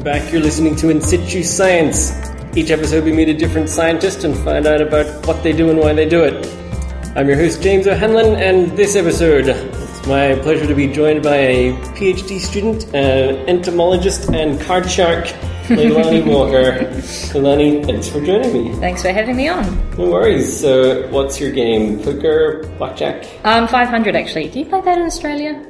Welcome back. You're listening to In Situ Science. Each episode, we meet a different scientist and find out about what they do and why they do it. I'm your host, James O'Hanlon, and this episode, it's my pleasure to be joined by a PhD student, an entomologist, and card shark, Leilani Walker. Leilani, thanks for joining me. Thanks for having me on. No worries. So, what's your game? Poker, blackjack? Um, 500 actually. Do you play that in Australia?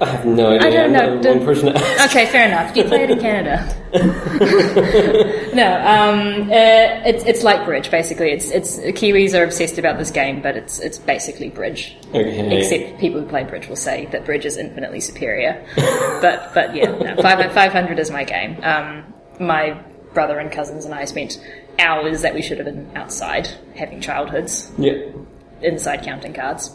I have no idea. I don't know. Don't- one person. Okay, fair enough. Do you play it in Canada? no, um, uh, it's it's like bridge basically. It's it's Kiwis are obsessed about this game, but it's it's basically bridge. Okay. Except people who play bridge will say that bridge is infinitely superior. but but yeah, no, five, 500 is my game. Um, my brother and cousins and I spent hours that we should have been outside having childhoods Yeah. inside counting cards.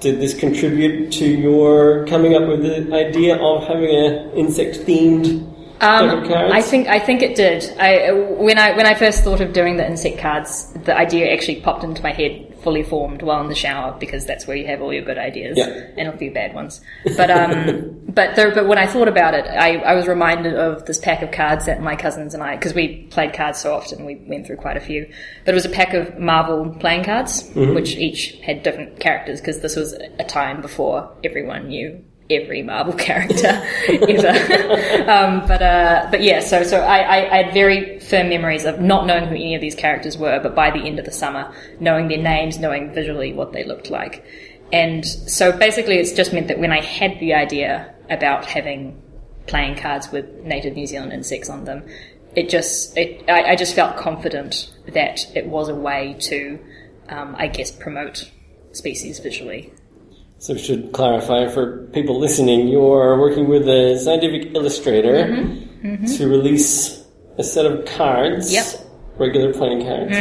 Did this contribute to your coming up with the idea of having a insect themed cards? Um, I think I think it did. I when I when I first thought of doing the insect cards, the idea actually popped into my head fully formed while in the shower because that's where you have all your good ideas Yeah. and a few bad ones. But um, but there, but when I thought about it, I, I was reminded of this pack of cards that my cousins and I because we played cards so often, we went through quite a few. But it was a pack of Marvel playing cards, which each had different characters because this was a time before everyone knew every Marvel character ever. um, but uh, but yeah, so so I, I, I had very firm memories of not knowing who any of these characters were, but by the end of the summer, knowing their names, knowing visually what they looked like, and so basically, it's just meant that when I had the idea about having playing cards with native New Zealand insects on them, it just it, I, I just felt confident that it was a way to, um, I guess, promote species visually. So, we should clarify for people listening, you're working with a scientific illustrator to release a set of cards. Yep. Regular playing cards.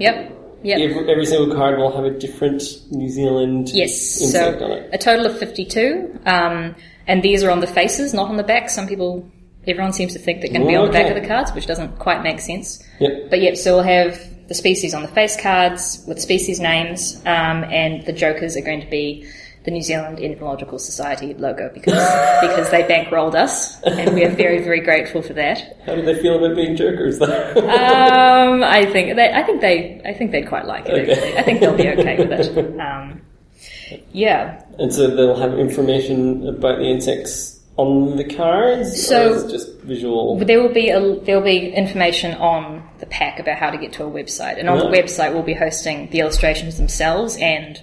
Yep. Yep. Every, every single card will have a different New Zealand Yes, insect so on it. a total of 52. Um, and these are on the faces, not on the back. Some people, everyone seems to think they're going to be on the back of the cards, which doesn't quite make sense. Yep. But yep, so we'll have the species on the face cards with species names, um, and the jokers are going to be the New Zealand Entomological Society logo because because they bankrolled us, and we are very very grateful for that. How do they feel about being jokers, though? Um, I think they, I think they, I think they'd quite like it. Okay. Actually, I think they'll be okay with it. Um, yeah, and so they'll have information about the insects on the cards? So- or is it just visual? There will be a, there will be information on the pack about how to get to a website, and on the website we'll be hosting the illustrations themselves and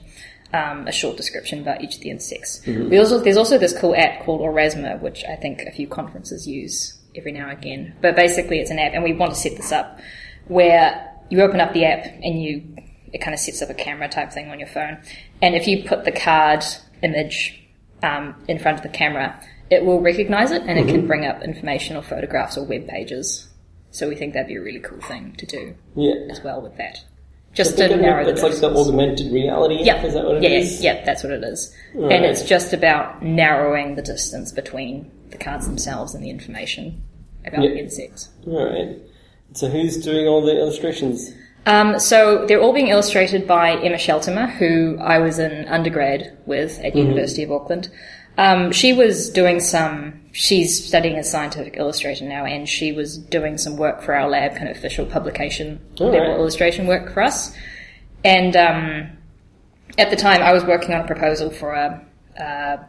um, a short description about each of the insects. We also there's also this cool app called Aurasma, which I think a few conferences use every now and again. But basically, it's an app, and we want to set this up where you open up the app and you it kind of sets up a camera type thing on your phone, and if you put the card image um, in front of the camera, it will recognize it and it can bring up information or photographs or web pages. So we think that'd be a really cool thing to do Yeah. as well with that. Just to narrow the It's like the augmented reality. Yeah, Is that what it yeah, is? yeah, yeah, that's what it is. Right. And it's just about narrowing the distance between the cards themselves and the information about Yeah. the insects. All right. So who's doing all the illustrations? Um, so they're all being illustrated by Emma Scheltema, who I was in undergrad with at University of Auckland. Um, she was doing some. She's studying as scientific illustrator now, and she was doing some work for our lab, kind of official publication All level right. illustration work for us. And um, at the time, I was working on a proposal for a, a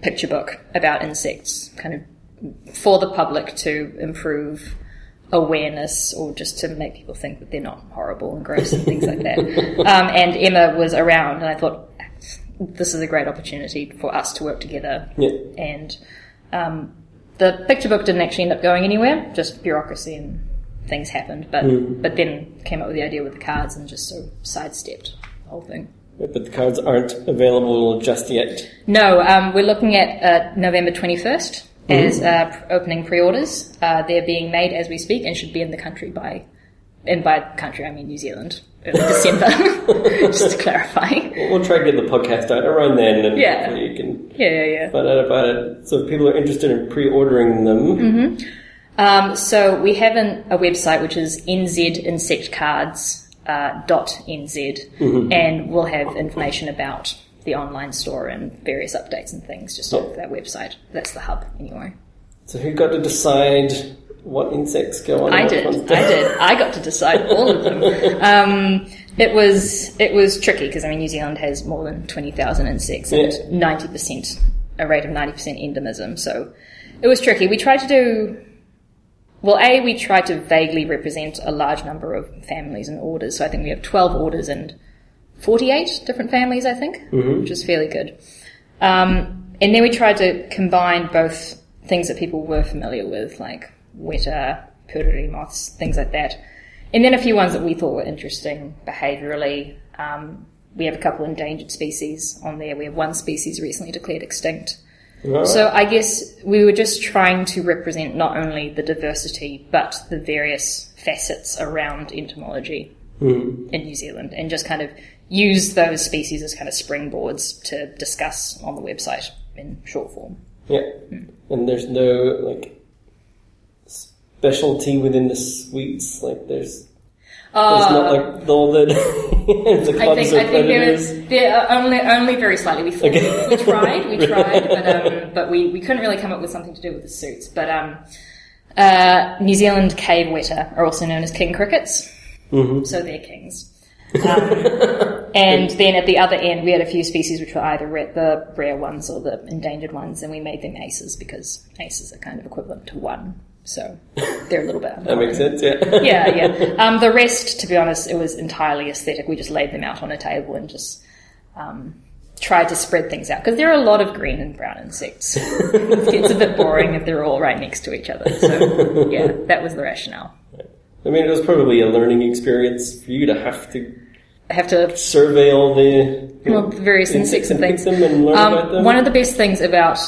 picture book about insects, kind of for the public to improve awareness or just to make people think that they're not horrible and gross and things like that. Um, and Emma was around, and I thought this is a great opportunity for us to work together. Yeah. And um, the picture book didn't actually end up going anywhere, just bureaucracy and things happened. But but then came up with the idea with the cards and just sort of sidestepped the whole thing. But the cards aren't available just yet. No, um, we're looking at uh, November 21st as uh, opening pre-orders. Uh, they're being made as we speak and should be in the country by, and by country I mean New Zealand, early December, just to clarify. We'll we'll try to get the podcast out around then, and Yeah. hopefully you can Yeah, yeah, yeah. find out about it. So if people are interested in pre-ordering them, Um, so we have an, a website which is nzinsectcards.nz, uh, dot NZ, and we'll have information about the online store and various updates and things just off that website. That's the hub, anyway. So who got to decide what insects go on? I did. I did. I got to decide all of them. Um, it was it was tricky because I mean New Zealand has more than twenty thousand insects and Yeah. ninety percent a rate of ninety percent endemism. So it was tricky. We tried to do well. A we tried to vaguely represent a large number of families and orders. So I think we have twelve orders and forty eight different families. I think, which is fairly good. Um, and then we tried to combine both things that people were familiar with, like weta, puriri moths, things like that. And then a few ones that we thought were interesting behaviourally. Um, we have a couple endangered species on there. We have one species recently declared extinct. Right. So I guess we were just trying to represent not only the diversity, but the various facets around entomology in New Zealand and just kind of use those species as kind of springboards to discuss on the website in short form. Yeah. And there's no like specialty within the sweets. Like there's there's not like all the the I clubs think, or I think there is there are only only very slightly. We Okay. we, tried, we tried, but um, but we, we couldn't really come up with something to do with the suits. But um, uh, New Zealand cave weta are also known as king crickets, Mm-hmm. so they're kings. Um, and then at the other end, we had a few species which were either the rare ones or the endangered ones, and we made them aces because aces are kind of equivalent to one. So they're a little bit. That makes sense. Yeah. yeah, yeah. Um, the rest, to be honest, it was entirely aesthetic. We just laid them out on a table and just um, tried to spread things out because there are a lot of green and brown insects. it gets a bit boring if they're all right next to each other. So yeah, that was the rationale. I mean, it was probably a learning experience for you to have to have to survey all the you well, know, various insects and things. and Um, them. one of the best things about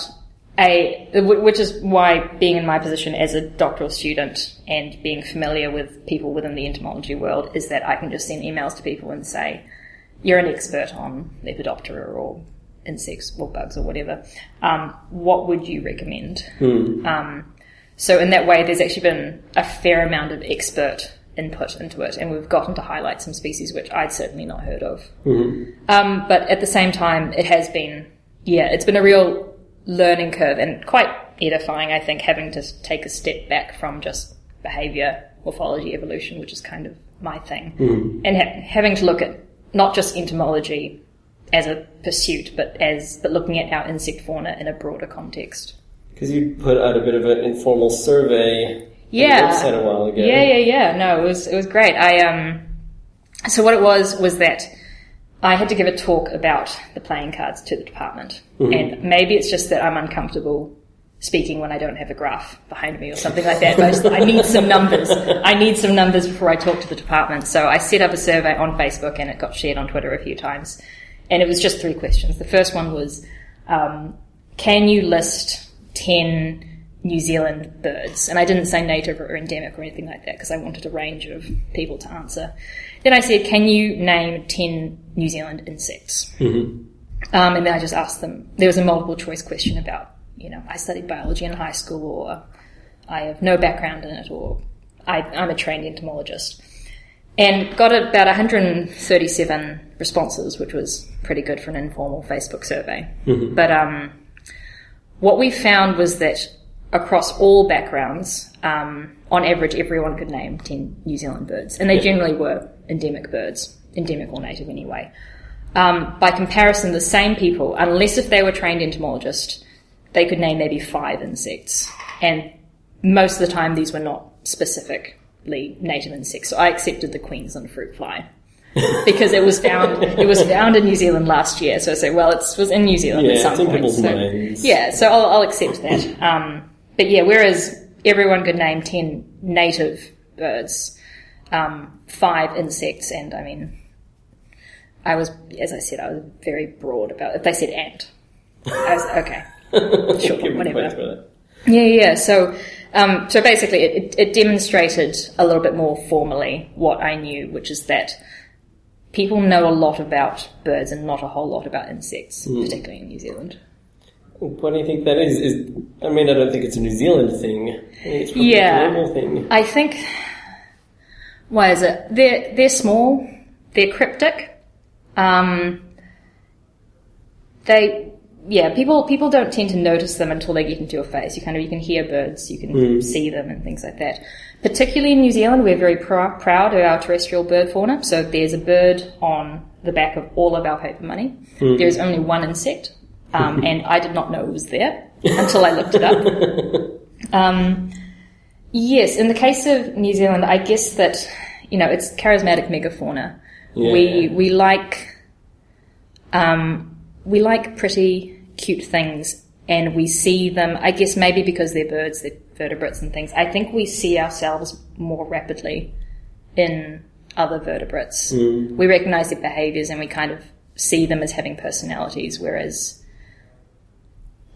a, which is why being in my position as a doctoral student and being familiar with people within the entomology world is that I can just send emails to people and say, you're an expert on Lepidoptera or insects or bugs or whatever. Um, what would you recommend? Um, so in that way, there's actually been a fair amount of expert input into it, and we've gotten to highlight some species which I'd certainly not heard of. Um, but at the same time, it has been, yeah, it's been a real learning curve and quite edifying, I think, having to take a step back from just behavior, morphology, evolution, which is kind of my thing, and ha- having to look at not just entomology as a pursuit, but as but looking at our insect fauna in a broader context. Because you put out a bit of an informal survey Yeah. website a while ago. Yeah, yeah, yeah. No, it was it was great. I um, so what it was was that I had to give a talk about the playing cards to the department, and maybe it's just that I'm uncomfortable speaking when I don't have a graph behind me or something like that. But I, just, I need some numbers. I need some numbers before I talk to the department. So I set up a survey on Facebook, and it got shared on Twitter a few times. And it was just three questions. The first one was, um, can you list ten New Zealand birds, and I didn't say native or endemic or anything like that because I wanted a range of people to answer. Then I said, "Can you name ten New Zealand insects?" Um, and then I just asked them. There was a multiple choice question about, you know, I studied biology in high school, or I have no background in it, or I, I'm a trained entomologist, and got about 137 responses, which was pretty good for an informal Facebook survey. But um, what we found was that across all backgrounds, um, on average, everyone could name 10 New Zealand birds, and they generally were endemic birds, endemic or native anyway. Um, by comparison, the same people, unless if they were trained entomologists, they could name maybe five insects, and most of the time these were not specifically native insects. So I accepted the Queensland fruit fly because it was found it was found in New Zealand last year. So I say, well, it was in New Zealand Yeah, at some point. So- yeah, so I'll, I'll accept that. Um, but yeah, whereas everyone could name ten native birds, um, five insects, and I mean, I was, as I said, I was very broad about. If they said ant, I was okay. Sure, whatever. points for that. Yeah, yeah. yeah. So, um, so basically, it, it, it demonstrated a little bit more formally what I knew, which is that people know a lot about birds and not a whole lot about insects, particularly in New Zealand. What do you think that is? Is I mean, I don't think it's a New Zealand thing. It's probably Yeah. a global thing. I think. Why is it? They're they're small. They're cryptic. Um, they yeah, people people don't tend to notice them until they get into your face. You kind of you can hear birds, you can see them, and things like that. Particularly in New Zealand, we're very pr- proud of our terrestrial bird fauna. So there's a bird on the back of all of our paper money. There is only one insect, um, and I did not know it was there until I looked it up. Um, yes, in the case of New Zealand, I guess that you know it's charismatic megafauna. We we like um, we like pretty cute things and we see them, I guess maybe because they're birds, they're vertebrates and things. I think we see ourselves more rapidly in other vertebrates. We recognize their behaviors and we kind of see them as having personalities, whereas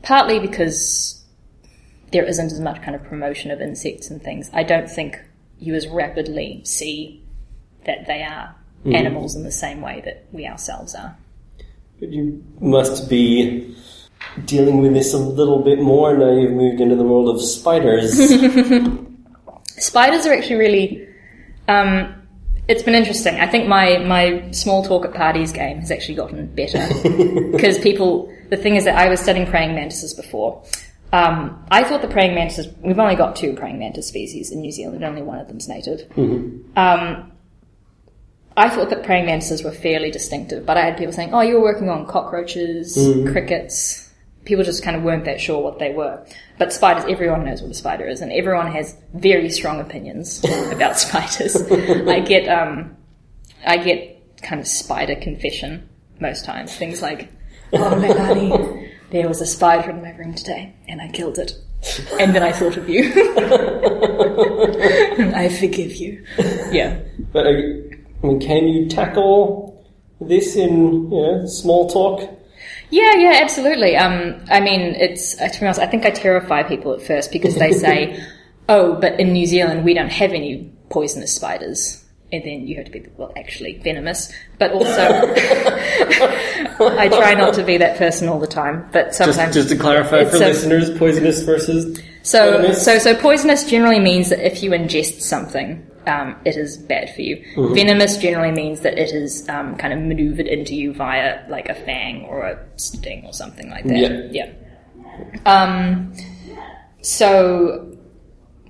partly because there isn't as much kind of promotion of insects and things, I don't think you as rapidly see that they are animals in the same way that we ourselves are. But you must be dealing with this a little bit more now you've moved into the world of spiders. Spiders are actually really. Um, it's been interesting. I think my, my small talk at parties game has actually gotten better because people. The thing is that I was studying praying mantises before. Um, I thought the praying mantis. We've only got two praying mantis species in New Zealand. Only one of them's native. Um, I thought that praying mantises were fairly distinctive, but I had people saying, "Oh, you were working on cockroaches, crickets." People just kind of weren't that sure what they were. But spiders, everyone knows what a spider is, and everyone has very strong opinions about spiders. I get, um, I get kind of spider confession most times. Things like, "Oh, Leilani, there was a spider in my room today, and I killed it." And then I thought of you. I forgive you. Yeah. but uh, I mean, can you tackle this in you know small talk? Yeah, yeah, absolutely. Um, I mean, it's uh, to be honest, I think I terrify people at first because they say, "Oh, but in New Zealand we don't have any poisonous spiders." And then you have to be well, actually venomous, but also I try not to be that person all the time. But Just, sometimes, just to clarify for a- listeners, poisonous versus so venomous? so so poisonous generally means that if you ingest something, um, it is bad for you. Mm-hmm. Venomous generally means that it is um, kind of maneuvered into you via like a fang or a sting or something like that. Yeah. yeah. Um, so,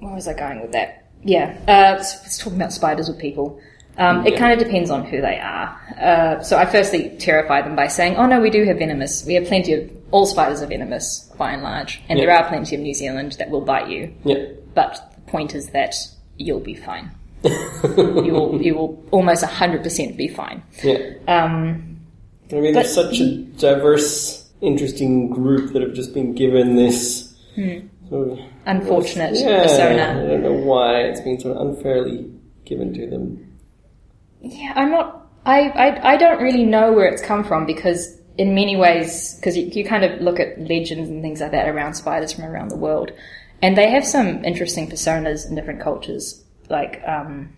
where was I going with that? Yeah, uh, let's, let's talk about spiders with people. Um, It kind of depends on who they are. Uh, so I firstly terrify them by saying, "Oh no, we do have venomous. We have plenty of all spiders are venomous by and large, and there are plenty of New Zealand that will bite you. yeah. But the point is that you'll be fine. you will you will almost hundred percent be fine. Yeah. Um, I mean, But- there's such a diverse, interesting group that have just been given this sort of unfortunate yeah, I don't know why it's been sort of unfairly given to them. Yeah, I'm not. I, I I don't really know where it's come from because in many ways, because you, you kind of look at legends and things like that around spiders from around the world, and they have some interesting personas in different cultures. Like, um,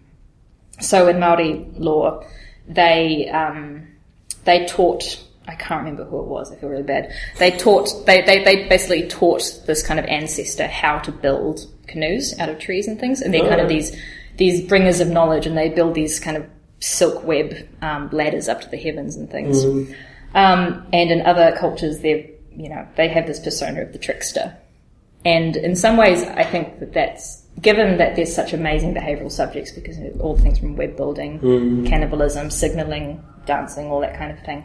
so in Maori lore, they um, they taught. I can't remember who it was. I feel really bad. They taught. They, they they basically taught this kind of ancestor how to build canoes out of trees and things, and they're kind of Oh. these these bringers of knowledge, and they build these kind of silk web um, ladders up to the heavens and things. Um, and in other cultures, they you know they have this persona of the trickster, and in some ways, I think that that's given that there's such amazing behavioral subjects because of all the things from web building, cannibalism, signaling, dancing, all that kind of thing.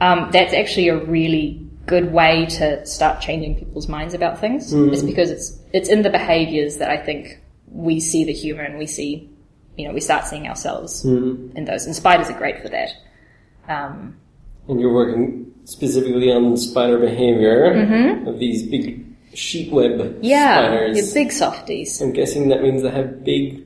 Um, that's actually a really good way to start changing people's minds about things. It's because it's it's in the behaviors that I think we see the humor and we see, you know, we start seeing ourselves in those. And spiders are great for that. Um, And you're working specifically on spider behavior of these big sheet web Mm-hmm. yeah, spiders. you're big softies. I'm guessing that means they have big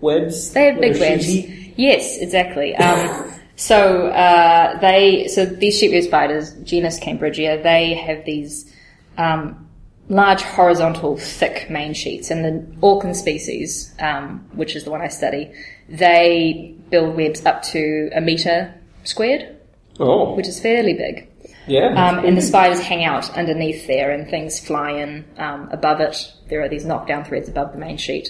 webs. They have big webs. sheety. Yes, exactly. Um, so uh, they, so these sheet-web spiders, genus Cambridgea, they have these um, large horizontal, thick main sheets, and the Orkin species, um, which is the one I study, they build webs up to a meter squared, Oh, which is fairly big. yeah. Um, and the spiders hang out underneath there, and things fly in um, above it. There are these knockdown threads above the main sheet.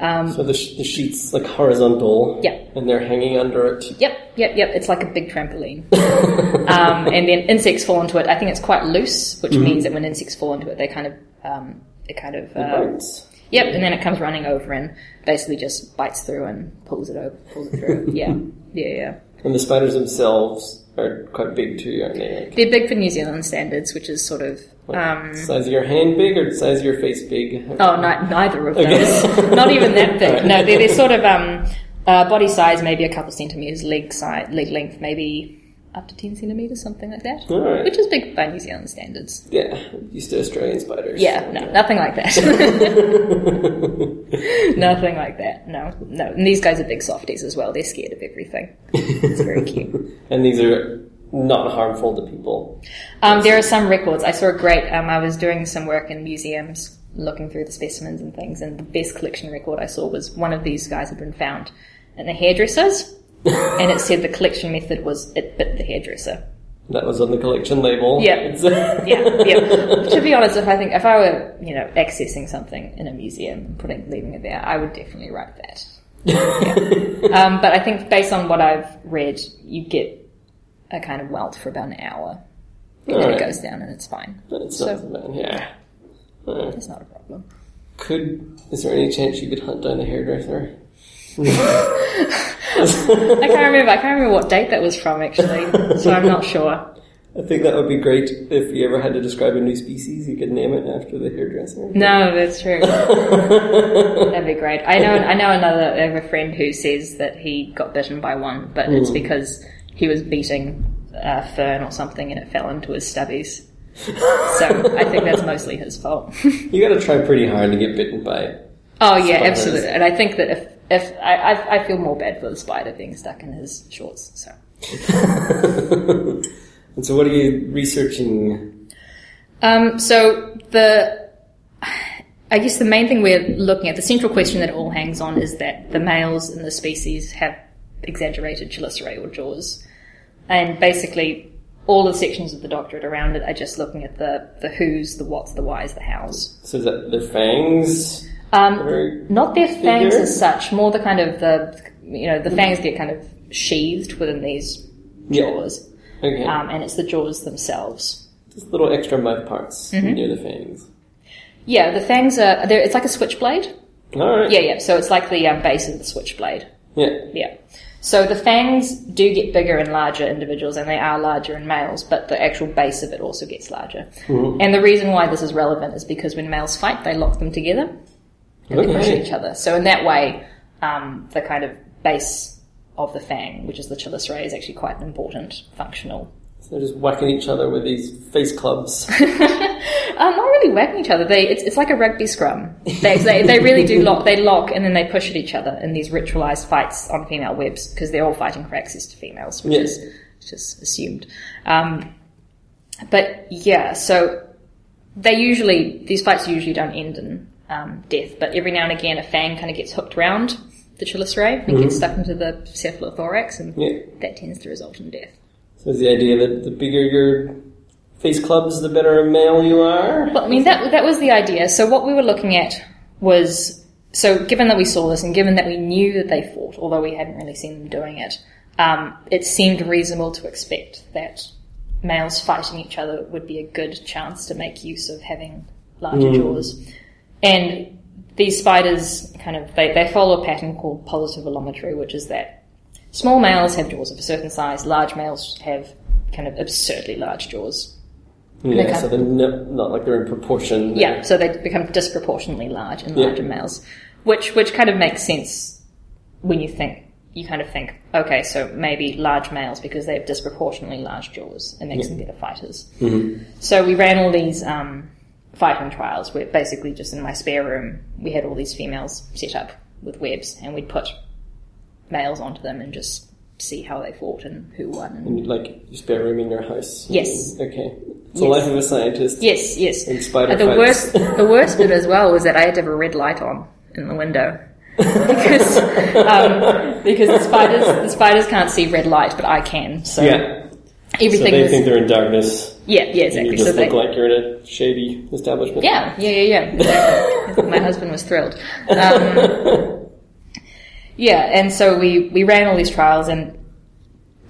So the, sh- the sheet's like horizontal. Yeah. And they're hanging under it. Yep, yep, yep. It's like a big trampoline. um, and then insects fall into it. I think it's quite loose, which means that when insects fall into it, they kind of, um, it kind of, uh, Bites. yep, and then it comes running over and basically just bites through and pulls it over, pulls it through. yeah, yeah, yeah. And the spiders themselves are quite big too, aren't they? Like, They're big for New Zealand standards, which is sort of, um, size of your hand big or size of your face big? Oh, ni- neither of those. Not even that big. No, they're, they're sort of um, uh, body size, maybe a couple centimeters, leg size, leg length, maybe up to ten centimeters, something like that. Which is big by New Zealand standards. Yeah, used to Australian spiders. Yeah, no, nothing like that. nothing like that. No, no. And these guys are big softies as well. They're scared of everything. It's very cute. And these are not harmful to people. Um, there are some records. I saw a great. Um, I was doing some work in museums, looking through the specimens and things, and the best collection record I saw was one of these guys had been found in a hairdresser's, and it said the collection method was it bit the hairdresser. That was on the collection label. Yeah. Yeah, yeah. to be honest, if I think if I were you know accessing something in a museum and putting leaving it there, I would definitely write that. Yeah. um, but I think based on what I've read, you get a kind of welt for about an hour, and then it goes down and it's fine. It's So- not bad, yeah. Uh, It's not a problem. could, is there any chance you could hunt down a hairdresser? I can't remember. I can't remember what date that was from actually, so I'm not sure. I think that would be great if you ever had to describe a new species, you could name it after the hairdresser. No, that's true. That'd be great. I know. I know another. I have a friend who says that he got bitten by one, but it's mm. because he was beating a fern or something and it fell into his stubbies. So I think that's mostly his fault. You gotta try pretty hard to get bitten by it. Oh yeah, Spiders. absolutely. And I think that if if I, I I feel more bad for the spider being stuck in his shorts. So. And so what are you researching? Um, so the, I guess the main thing we're looking at, the central question that it all hangs on is that the males in the species have exaggerated chelicerae or jaws. And basically, all the sections of the doctorate around it are just looking at the, the who's, the what's, the why's, the how's. So is that their fangs? Um, not their fangs as such, more the kind of the, you know, the fangs get kind of sheathed within these Yeah. jaws. Okay. Um, and it's the jaws themselves. Just little extra mouth parts Mm-hmm. near the fangs. Yeah, the fangs are, they're, it's like a switchblade. Alright. Yeah, yeah. So it's like the um, base of the switchblade. Yeah. Yeah. So the fangs do get bigger in larger individuals, and they are larger in males, but the actual base of it also gets larger. And the reason why this is relevant is because when males fight, they lock them together and they push Okay. each other. So in that way, um, the kind of base of the fang, which is the chelicerae, is actually quite an important functional. So they're just whacking each other with these face clubs. Um, not really whacking each other. They it's, it's like a rugby scrum. They, they they really do lock. They lock and then they push at each other in these ritualized fights on female webs because they're all fighting for access to females, which Yes. is just assumed. Um, but yeah, so they usually these fights usually don't end in um, death, but every now and again a fang kind of gets hooked round the chelicerae and gets stuck into the cephalothorax, and Yeah. that tends to result in death. So is the idea that the bigger your face clubs, the better a male you are? Well, I mean, that, that was the idea. So what we were looking at was, so given that we saw this and given that we knew that they fought, although we hadn't really seen them doing it, um, it seemed reasonable to expect that males fighting each other would be a good chance to make use of having larger jaws. And these spiders kind of, they, they follow a pattern called positive allometry, which is that small males have jaws of a certain size, large males have kind of absurdly large jaws. Yeah, Okay. so they're no, not like they're in proportion. Yeah, so they become disproportionately large in Yeah. larger males, which which kind of makes sense when you think you kind of think, okay, so maybe large males because they have disproportionately large jaws, it makes them better fighters. So we ran all these um, fighting trials where basically just in my spare room we had all these females set up with webs, and we'd put males onto them and just see how they fought and who won. And like your spare room in your house. Yes. Okay. It's the Yes. life of a scientist. Yes, yes. In spider And the fights. worst, the worst bit as well was that I had to have a red light on in the window because um, because the spiders the spiders can't see red light, but I can. So Yeah. So they was think they're in darkness. yeah, yeah, exactly. you just so they, look like you're in a shady establishment. Yeah, yeah, yeah, yeah. Exactly. My husband was thrilled. Um, yeah, and so we, we ran all these trials and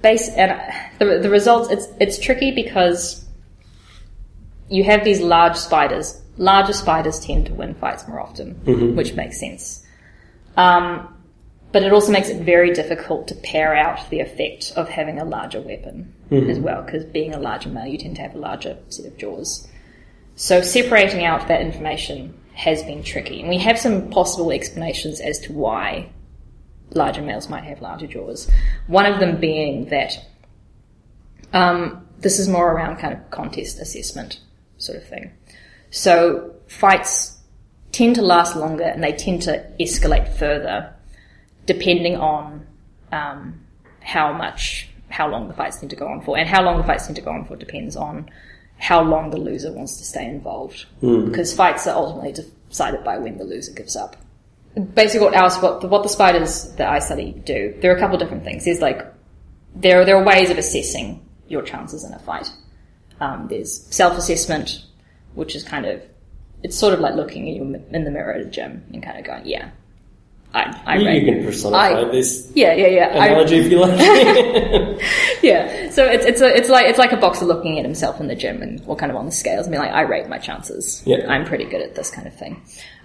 base and the the results it's it's tricky because you have these large spiders. Larger spiders tend to win fights more often, which makes sense. Um, but it also makes it very difficult to pair out the effect of having a larger weapon as well, because being a larger male, you tend to have a larger set of jaws. So separating out that information has been tricky, and we have some possible explanations as to why larger males might have larger jaws. One of them being that um, this is more around kind of contest assessment sort of thing. So fights tend to last longer and they tend to escalate further depending on um, how much, how long the fights tend to go on for. And how long the fights tend to go on for depends on how long the loser wants to stay involved. Because fights are ultimately decided by when the loser gives up. Basically, what else, what the, what the spiders that I study do, there are a couple of different things. There's like, there, there are ways of assessing your chances in a fight. Um, there's self-assessment, which is kind of, it's sort of like looking in, your, in the mirror at a gym and kind of going, yeah, I, I You, rate- you can personify I- this yeah, yeah, yeah. I- analogy if you like. yeah. So it's it's a, it's like it's like a boxer looking at himself in the gym and or kind of on the scales I mean, like, I rate my chances. Yeah. I'm pretty good at this kind of thing.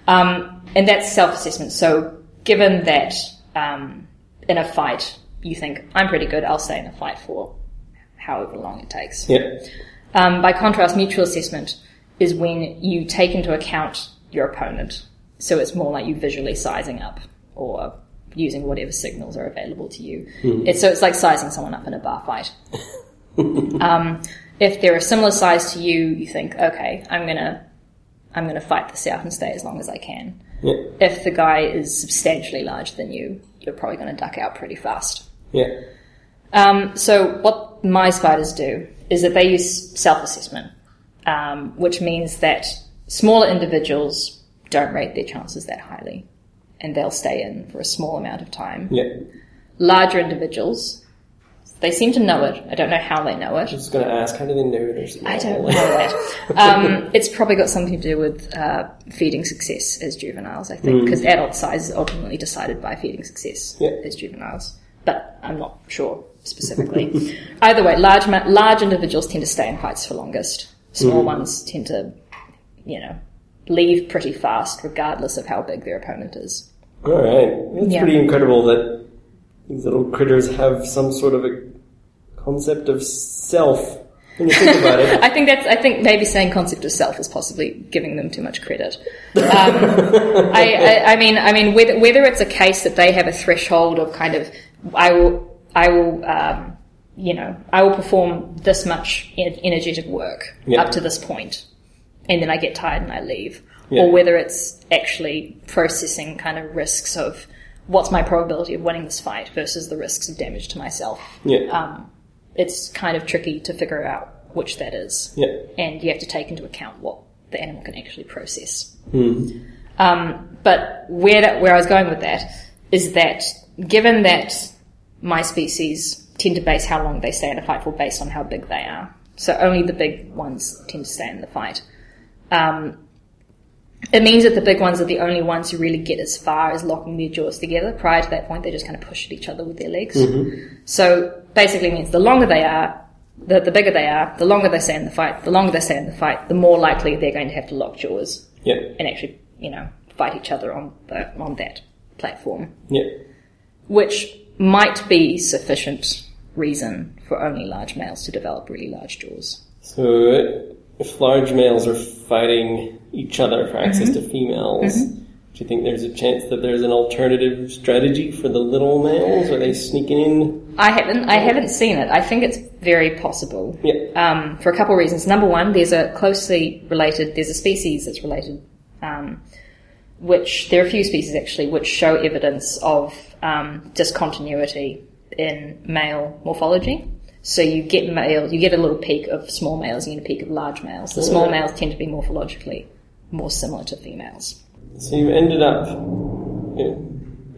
Um, and that's self assessment. So given that um, in a fight you think I'm pretty good, I'll stay in a fight for however long it takes. yeah. Um, by contrast, mutual assessment is when you take into account your opponent. So it's more like you visually sizing up or using whatever signals are available to you. It's, so it's like sizing someone up in a bar fight. um, if they're a similar size to you, you think, okay, I'm gonna, I'm gonna fight this out and stay as long as I can. Yeah. If the guy is substantially larger than you, you're probably gonna duck out pretty fast. Yeah. Um, so what my spiders do is that they use self-assessment, um, which means that smaller individuals don't rate their chances that highly, and they'll stay in for a small amount of time. Yeah. Larger individuals, they seem to know it. I don't know how they know it. I was just going to ask, how do they know they're? I don't know that. Um, it's probably got something to do with uh, feeding success as juveniles, I think, because adult size is ultimately decided by feeding success Yeah. as juveniles. But I'm not sure specifically. Either way, large large individuals tend to stay in fights for longest. Small ones tend to, you know, leave pretty fast, regardless of how big their opponent is. All right. It's Yeah. pretty incredible that these little critters have some sort of a concept of self when you think about it. I think that's. I think maybe saying concept of self is possibly giving them too much credit. Um, I, I, I mean, I mean, whether whether it's a case that they have a threshold of kind of, I will, I will, um, you know, I will perform this much energetic work Yeah. up to this point, and then I get tired and I leave, Yeah. or whether it's actually processing kind of risks of what's my probability of winning this fight versus the risks of damage to myself Yeah. um, it's kind of tricky to figure out which that is. yeah. And you have to take into account what the animal can actually process. Hmm. Um, but where that, where I was going with that is that given that my species tend to base how long they stay in a fight for based on how big they are, so only the big ones tend to stay in the fight. Um, it means that the big ones are the only ones who really get as far as locking their jaws together. Prior to that point, they just kind of push at each other with their legs. So basically means the longer they are, the, the bigger they are, the longer they stay in the fight, the longer they stay in the fight, the more likely they're going to have to lock jaws Yeah. and actually, you know, fight each other on the, on that platform, Yeah. which might be sufficient reason for only large males to develop really large jaws. So if large males are fighting each other for access Mm-hmm. to females, do you think there's a chance that there's an alternative strategy for the little males? Are they sneaking in? I haven't, I haven't seen it. I think it's very possible. Yeah. um, for a couple of reasons. Number one, there's a closely related, there's a species that's related, um, which there are a few species actually which show evidence of um, discontinuity in male morphology. So you get male, you get a little peak of small males, you get a peak of large males. The small males tend to be morphologically more similar to females. So you ended up in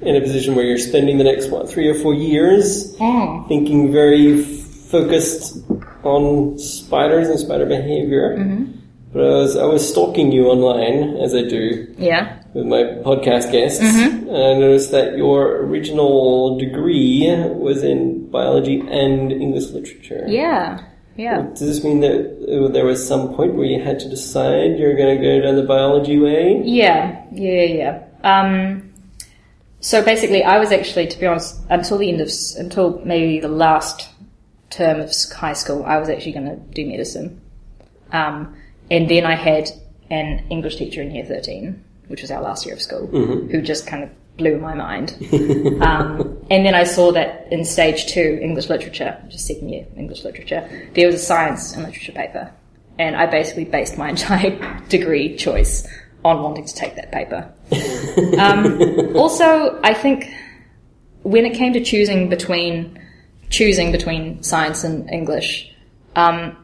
in a position where you're spending the next, what, three or four years Hmm. thinking very focused on spiders and spider behavior. Mm-hmm. But I was, I was stalking you online, as I do Yeah. With my podcast guests, Mm-hmm. I noticed that your original degree was in biology and English literature. Yeah. Yeah. Does this mean that uh, there was some point where you had to decide you're going to go down the biology way? Yeah, yeah, yeah. Um, so basically, I was actually, to be honest, until the end of, until maybe the last term of high school, I was actually going to do medicine. Um, and then I had an English teacher in year 13, which was our last year of school, who just kind of blew my mind. um, and then I saw that in stage two, English literature, which is second year English literature, there was a science and literature paper. And I basically based my entire degree choice on wanting to take that paper. um, also, I think when it came to choosing between choosing between science and English, um,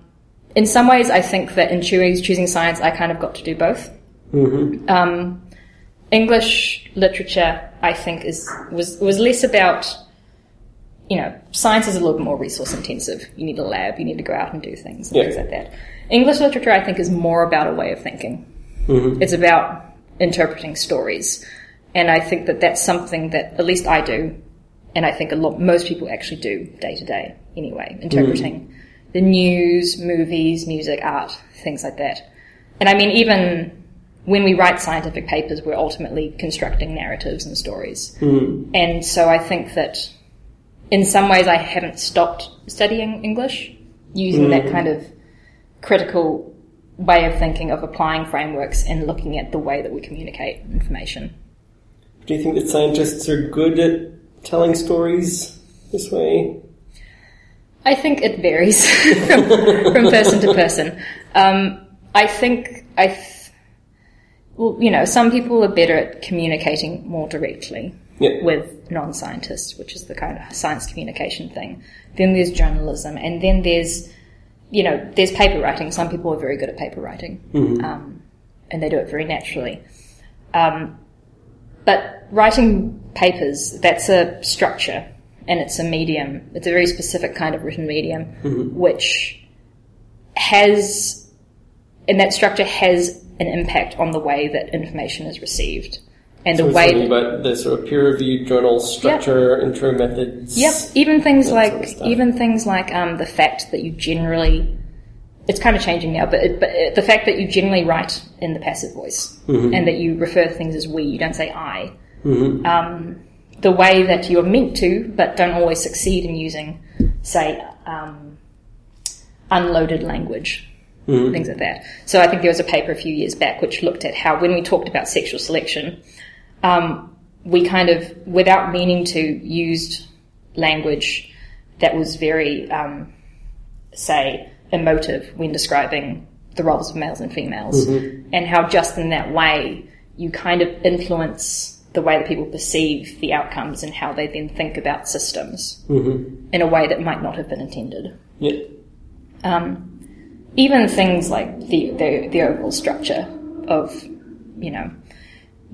in some ways, I think that in choosing choosing science, I kind of got to do both. Mm-hmm. Um, English literature, I think, is was was less about you know science is a little bit more resource intensive. You need a lab, you need to go out and do things and Yeah. things like that. English literature, I think, is more about a way of thinking. Mm-hmm. It's about interpreting stories, and I think that that's something that at least I do, and I think a lot most people actually do day to day anyway, interpreting mm-hmm. the news, movies, music, art, things like that. And I mean, even when we write scientific papers, we're ultimately constructing narratives and stories. And so I think that in some ways I haven't stopped studying English using that kind of critical way of thinking of applying frameworks and looking at the way that we communicate information. Do you think that scientists are good at telling stories this way? I think it varies from, from person to person. Um, I think I, th- well, you know, some people are better at communicating more directly Yeah. with non-scientists, which is the kind of science communication thing. Then there's journalism, and then there's, you know, there's paper writing. Some people are very good at paper writing, um, and they do it very naturally. Um, but writing papers, that's a structure and it's a medium. It's a very specific kind of written medium, which has, and that structure has an impact on the way that information is received. And So the way something about the sort of peer-reviewed journal structure, intro methods. Yep. Even things like sort of even things like um, the fact that you generally it's kind of changing now, but it, but it, the fact that you generally write in the passive voice Mm-hmm. and that you refer to things as we, you don't say I. Um, the way that you're meant to, but don't always succeed in using, say, um, unloaded language. Things like that. So I think there was a paper a few years back which looked at how when we talked about sexual selection, um, we kind of, without meaning to, used language that was very, um, say, emotive when describing the roles of males and females, and how just in that way you kind of influence the way that people perceive the outcomes and how they then think about systems in a way that might not have been intended. Yeah. Even things like the, the the overall structure of you know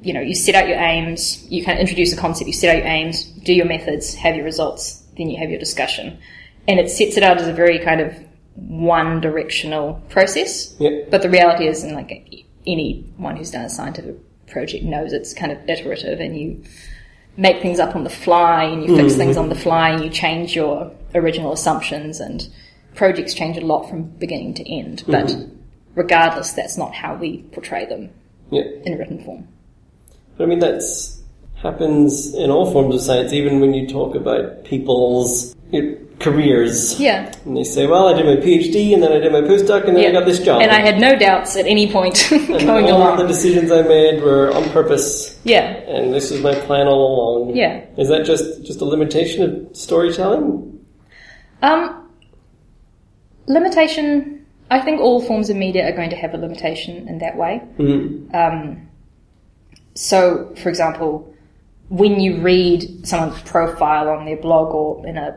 you know you set out your aims you kind of introduce a concept you set out your aims do your methods have your results then you have your discussion. And it sets it out as a very kind of one directional process. Yeah. but the reality is and like anyone who's done a scientific project knows it's kind of iterative and you make things up on the fly and you fix mm-hmm. things on the fly and you change your original assumptions and projects change a lot from beginning to end. But regardless, that's not how we portray them Yeah. in written form. But I mean, that's happens in all forms of science, even when you talk about people's you know, careers. Yeah. And they say, well, I did my PhD, and then I did my postdoc, and then I got this job. And I had no doubts at any point going all along. the decisions I made were on purpose, yeah. and this was my plan all along. Yeah. Is that just, just a limitation of storytelling? Um, limitation. I think all forms of media are going to have a limitation in that way. Um, so, for example, when you read someone's profile on their blog or in a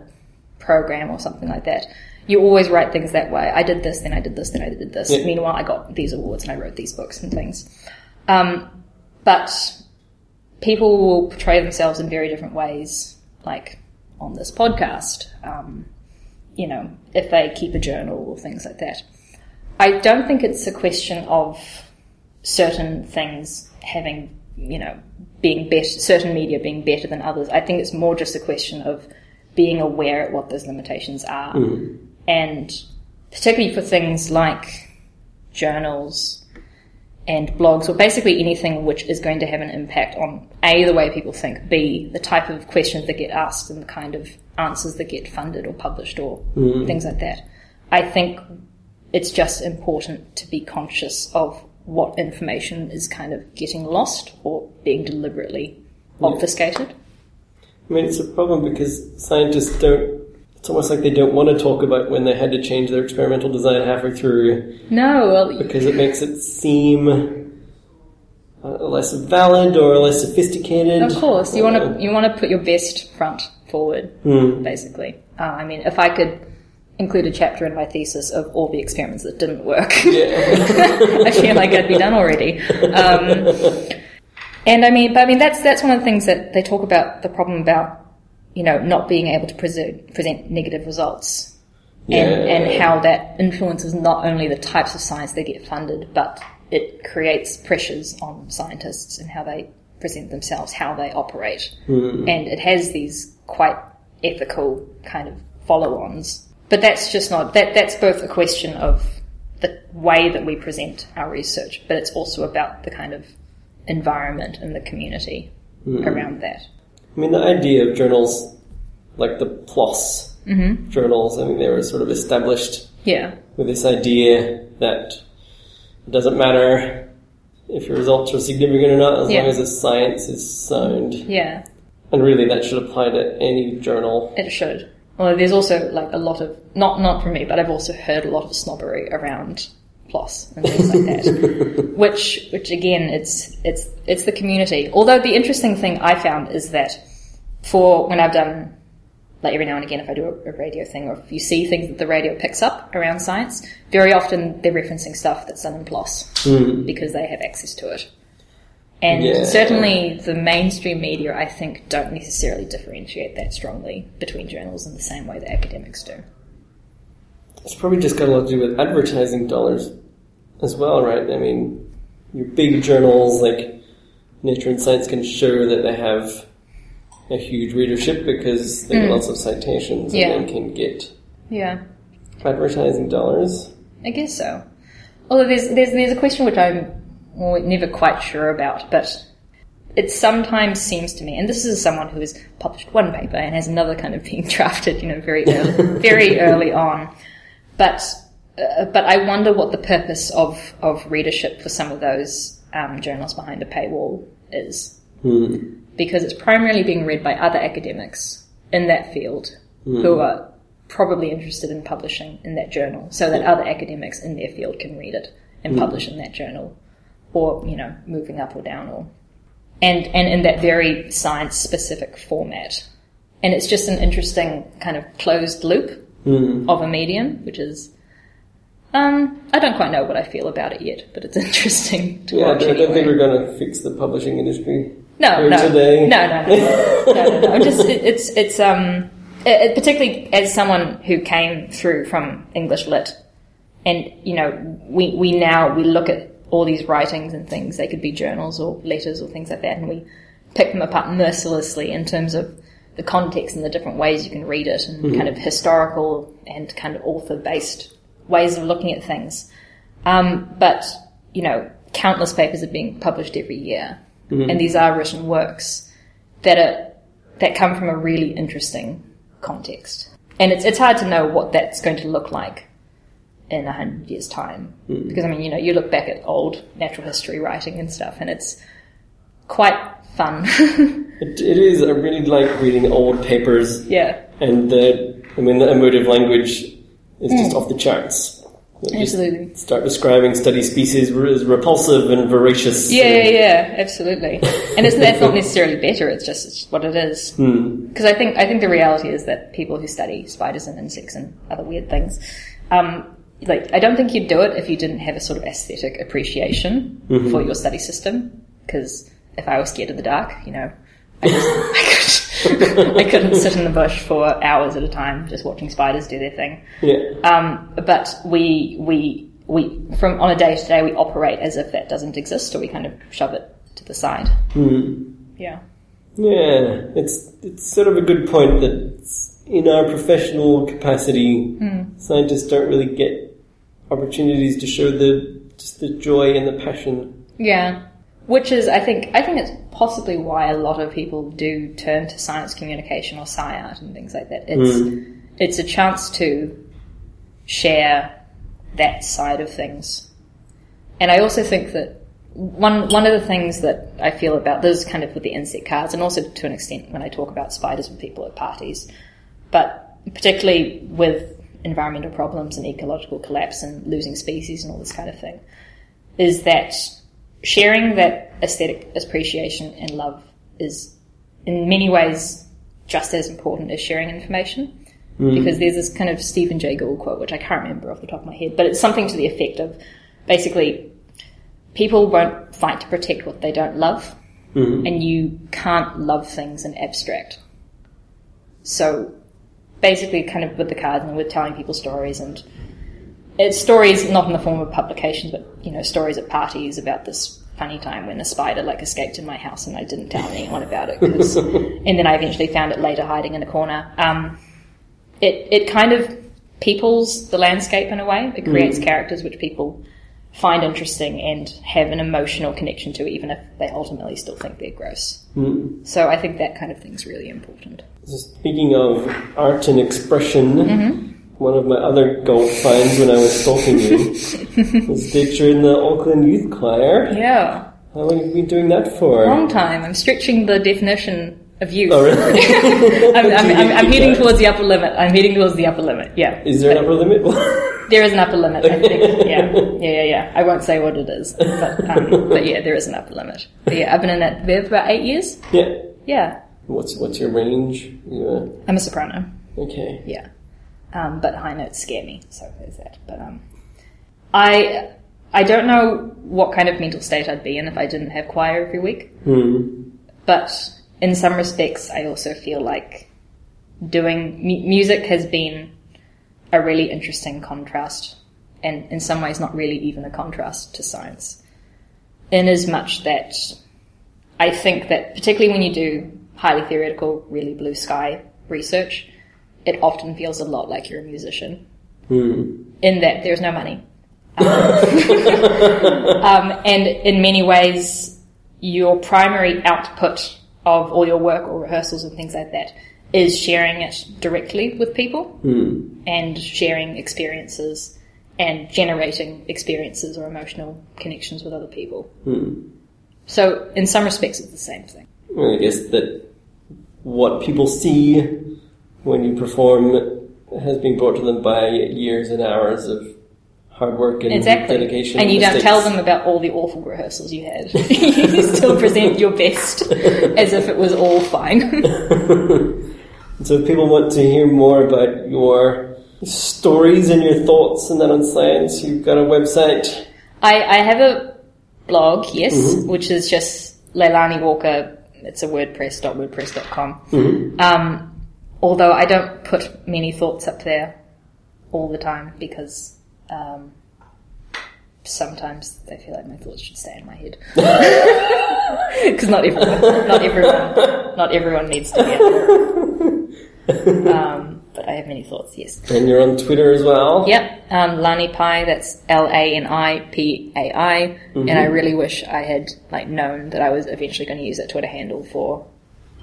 program or something like that, you always write things that way. I did this, then I did this, then I did this. Yeah. Meanwhile, I got these awards and I wrote these books and things. Um, but people will portray themselves in very different ways, like on this podcast. Um, you know, if they keep a journal or things like that. I don't think it's a question of certain things having, you know, being better, certain media being better than others. I think it's more just a question of being aware of what those limitations are. Mm. And particularly for things like journals and blogs, or basically anything which is going to have an impact on A, the way people think, B, the type of questions that get asked and the kind of answers that get funded or published or mm. things like that. I think it's just important to be conscious of what information is kind of getting lost or being deliberately obfuscated. I mean, it's a problem because scientists don't. It's almost like they don't want to talk about when they had to change their experimental design halfway through No, well, because it makes it seem uh, less valid or less sophisticated. Of course, you want to you want to put your best front forward, basically. Uh, I mean, if I could include a chapter in my thesis of all the experiments that didn't work, I feel like I'd be done already. Um, and I mean, but I mean, that's that's one of the things that they talk about the problem about you know not being able to present present negative results. And, Yeah. and how that influences not only the types of science they get funded, but it creates pressures on scientists and how they present themselves, how they operate. Mm. And it has these quite ethical kind of follow-ons. But that's just not, that, that's both a question of the way that we present our research, but it's also about the kind of environment and the community mm. around that. I mean, the idea of journals like the PLOS mm-hmm. journals, I mean, they were sort of established Yeah. with this idea that it doesn't matter if your results are significant or not as Yeah. long as the science is sound. Yeah. And really, that should apply to any journal. It should. Although there's also like a lot of not not from me, but I've also heard a lot of snobbery around PLOS and things like that. which which again it's it's it's the community. Although the interesting thing I found is that for when I've done like every now and again if I do a, radio thing or if you see things that the radio picks up around science, very often they're referencing stuff that's done in PLOS hmm. because they have access to it. And Yeah. certainly the mainstream media, I think, don't necessarily differentiate that strongly between journals in the same way that academics do. It's probably just got a lot to do with advertising dollars as well, right? I mean, your big journals like Nature and Science can show that they have a huge readership because they get lots of citations Hmm. Yeah. and can get Yeah, advertising dollars. I guess so. Although there's there's there's a question which I'm never quite sure about, but it sometimes seems to me, and this is someone who has published one paper and has another kind of being drafted, you know, very early, very early on. But uh, but I wonder what the purpose of of readership for some of those um, journals behind a paywall is, hmm. because it's primarily being read by other academics in that field who hmm. are probably interested in publishing in that journal, so that hmm. other academics in their field can read it and publish in that journal, or you know, moving up or down, or and and in that very science specific format. And it's just an interesting kind of closed loop of a medium, which is. Um, I don't quite know what I feel about it yet, but it's interesting to Yeah, I watch. don't, I don't think we're going to fix the publishing industry. No, no, today. no, no, no, no, no, no. I'm just it, it's it's um it, particularly as someone who came through from English lit, and you know we we now we look at all these writings and things. They could be journals or letters or things like that, and we pick them apart mercilessly in terms of the context and the different ways you can read it, and kind of historical and kind of author based ways of looking at things. Um, but you know, countless papers are being published every year, and these are written works that are that come from a really interesting context. And it's it's hard to know what that's going to look like in a hundred years' time, because I mean, you know, you look back at old natural history writing and stuff, and it's quite fun. It, it is. I really like reading old papers, yeah, and the I mean the emotive language is hmm. just off the charts. Absolutely. Start describing study species as repulsive and voracious. Yeah, yeah, yeah, absolutely. And it's, that's not necessarily better. It's just it's what it is. Hmm. Because I think I think the reality is that people who study spiders and insects and other weird things, um, like I don't think you'd do it if you didn't have a sort of aesthetic appreciation mm-hmm. for your study system. Because if I was scared of the dark, you know, I, just, I I couldn't sit in the bush for hours at a time just watching spiders do their thing. Yeah. Um, but we we we from on a day to day we operate as if that doesn't exist, or we kind of shove it to the side. Yeah. Yeah, it's it's sort of a good point that in our professional capacity, scientists don't really get opportunities to show the just the joy and the passion. Yeah. Which is, I think, I think it's possibly why a lot of people do turn to science communication or sci-art and things like that. It's, mm. it's a chance to share that side of things. And I also think that one, one of the things that I feel about this kind of with the insect cards and also to an extent when I talk about spiders with people at parties, but particularly with environmental problems and ecological collapse and losing species and all this kind of thing, is that sharing that aesthetic appreciation and love is in many ways just as important as sharing information. Mm. Because there's this kind of Stephen Jay Gould quote, which I can't remember off the top of my head, but it's something to the effect of basically people won't fight to protect what they don't love, mm. and you can't love things in abstract. So basically, kind of with the cards and with telling people stories and it's stories not in the form of publications, but you know, stories at parties about this funny time when a spider like escaped in my house and I didn't tell anyone about it. 'cause- and then I eventually found it later hiding in a corner. Um, it it kind of peoples the landscape in a way. It creates characters which people find interesting and have an emotional connection to, even if they ultimately still think they're gross. So I think that kind of thing's really important. So speaking of art and expression, Mm-hmm. One of my other gold finds when I was stalking you was that you're in the Auckland Youth Choir. Yeah, How long have you been doing that for? long time. I'm stretching the definition of youth. Oh, really? I'm, I'm, I'm, I'm heading towards the upper limit. I'm heading towards the upper limit. Yeah. Is there an upper limit? There is an upper limit. I think. Yeah. Yeah. Yeah. Yeah. I won't say what it is, but um, but yeah, there is an upper limit. But yeah, I've been in that there for about eight years. yeah. Yeah. What's what's your range? You, I'm a soprano. uh, okay. Yeah. Um, but high notes scare me, so there's that. But um, I I don't know what kind of mental state I'd be in if I didn't have choir every week. Hmm. But in some respects, I also feel like doing mu- music has been a really interesting contrast, and in some ways, not really even a contrast to science. In as much that I think that, particularly when you do highly theoretical, really blue sky research, it often feels a lot like you're a musician. Hmm. In that there's no money. Um, um, and in many ways, your primary output of all your work or rehearsals and things like that is sharing it directly with people hmm. and sharing experiences and generating experiences or emotional connections with other people. Hmm. So, in some respects, it's the same thing. Well, I guess that what people see when you perform has been brought to them by years and hours of hard work and Exactly. dedication. And you don't tell them about all the awful rehearsals you had. you still present your best as if it was all fine. So if people want to hear more about your stories and your thoughts and that on science, you've got a website. I, I have a blog, yes, which is just Leilani Walker. It's a WordPress.wordpress.com. Um, although I don't put many thoughts up there all the time because um, sometimes I feel like my thoughts should stay in my head. Because not everyone, not everyone, not everyone needs to hear. Um, but I have many thoughts. Yes. And you're on Twitter as well. Yep, um, Lani Pai. That's L A N I P A I. And I really wish I had like known that I was eventually going to use that Twitter handle for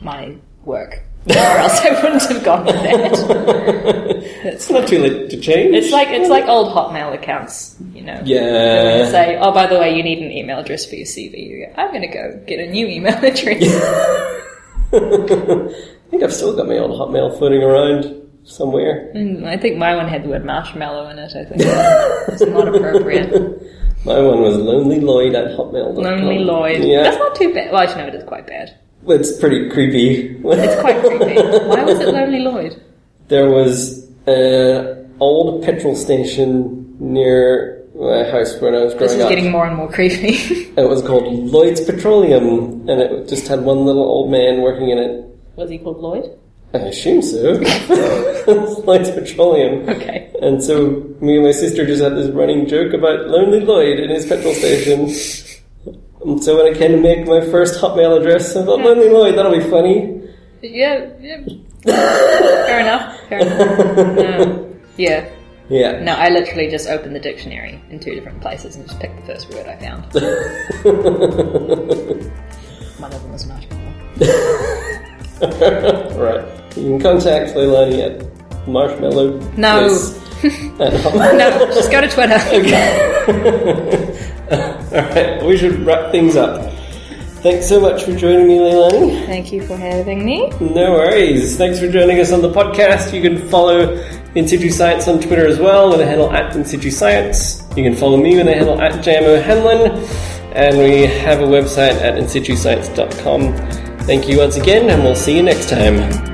my work, or else I wouldn't have gone with that. It's not too late to change. It's like it's like old Hotmail accounts, you know. yeah. They say, oh, by the way, you need an email address for your CV. Go, I'm going to go get a new email address. I think I've still got my old Hotmail floating around somewhere. Mm, I think my one had the word marshmallow in it. I think it's not appropriate. My one was Lonely Lloyd at Hotmail. Lonely Lloyd. Yeah. That's not too bad. Well, actually, no, it is quite bad. It's pretty creepy. It's quite creepy. Why was it Lonely Lloyd? there was an old petrol station near my house when I was growing This is up. getting more and more creepy. It was called Lloyd's Petroleum, and it just had one little old man working in it. Was he called Lloyd? I assume so. Lloyd's Petroleum. Okay. And so me and my sister just had this running joke about Lonely Lloyd in his petrol station. And so when I came to make my first Hotmail address, I thought Lonely Lloyd, that'll be funny. Yeah, yeah. Fair enough. Fair enough. No. Yeah. Yeah. No, I literally just opened the dictionary in two different places and just picked the first word I found. One of them was marshmallow. right. You can contact Leilani at Marshmallow. No. Hotmail. No, just go to Twitter. Alright, we should wrap things up. Thanks so much for joining me, Leilani. Thank you for having me. No worries. Thanks for joining us on the podcast. You can follow In Situ Science on Twitter as well with the handle at In Situ Science. You can follow me with the handle at JMO Hanlon. And we have a website at insituscience.com. Thank you once again, and we'll see you next time.